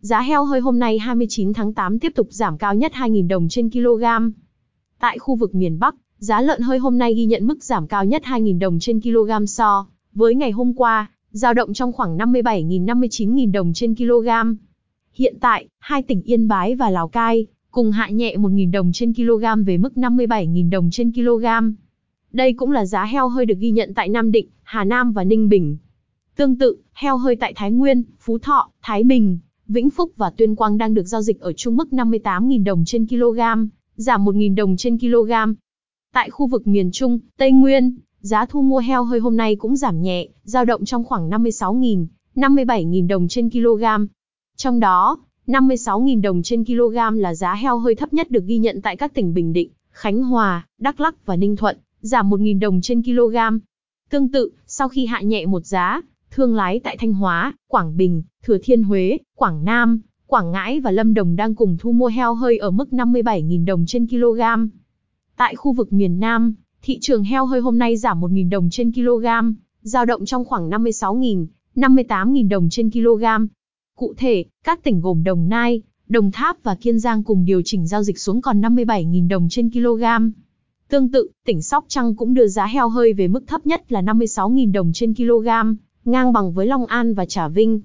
giá heo hơi hôm nay 29 tháng 8 tiếp tục giảm cao nhất 2.000 đồng trên kg. Tại khu vực miền Bắc, giá lợn hơi hôm nay ghi nhận mức giảm cao nhất 2.000 đồng trên kg so với ngày hôm qua, giao động trong khoảng 57.000-59.000 đồng trên kg. Hiện tại, hai tỉnh Yên Bái và Lào Cai cùng hạ nhẹ 1.000 đồng trên kg về mức 57.000 đồng trên kg. Đây cũng là giá heo hơi được ghi nhận tại Nam Định, Hà Nam và Ninh Bình. Tương tự, heo hơi tại Thái Nguyên, Phú Thọ, Thái Bình, Vĩnh Phúc và Tuyên Quang đang được giao dịch ở trung mức 58.000 đồng trên kg, giảm 1.000 đồng trên kg. Tại khu vực miền Trung, Tây Nguyên, giá thu mua heo hơi hôm nay cũng giảm nhẹ, giao động trong khoảng 56.000, 57.000 đồng trên kg. Trong đó, 56.000 đồng trên kg là giá heo hơi thấp nhất được ghi nhận tại các tỉnh Bình Định, Khánh Hòa, Đắk Lắc và Ninh Thuận, giảm 1.000 đồng trên kg. Tương tự, sau khi hạ nhẹ một giá, thương lái tại Thanh Hóa, Quảng Bình, Thừa Thiên Huế, Quảng Nam, Quảng Ngãi và Lâm Đồng đang cùng thu mua heo hơi ở mức 57.000 đồng trên kg. Tại khu vực miền Nam, thị trường heo hơi hôm nay giảm 1.000 đồng trên kg, giao động trong khoảng 56.000, 58.000 đồng trên kg. Cụ thể, các tỉnh gồm Đồng Nai, Đồng Tháp và Kiên Giang cùng điều chỉnh giao dịch xuống còn 57.000 đồng trên kg. Tương tự, tỉnh Sóc Trăng cũng đưa giá heo hơi về mức thấp nhất là 56.000 đồng trên kg, ngang bằng với Long An và Trà Vinh.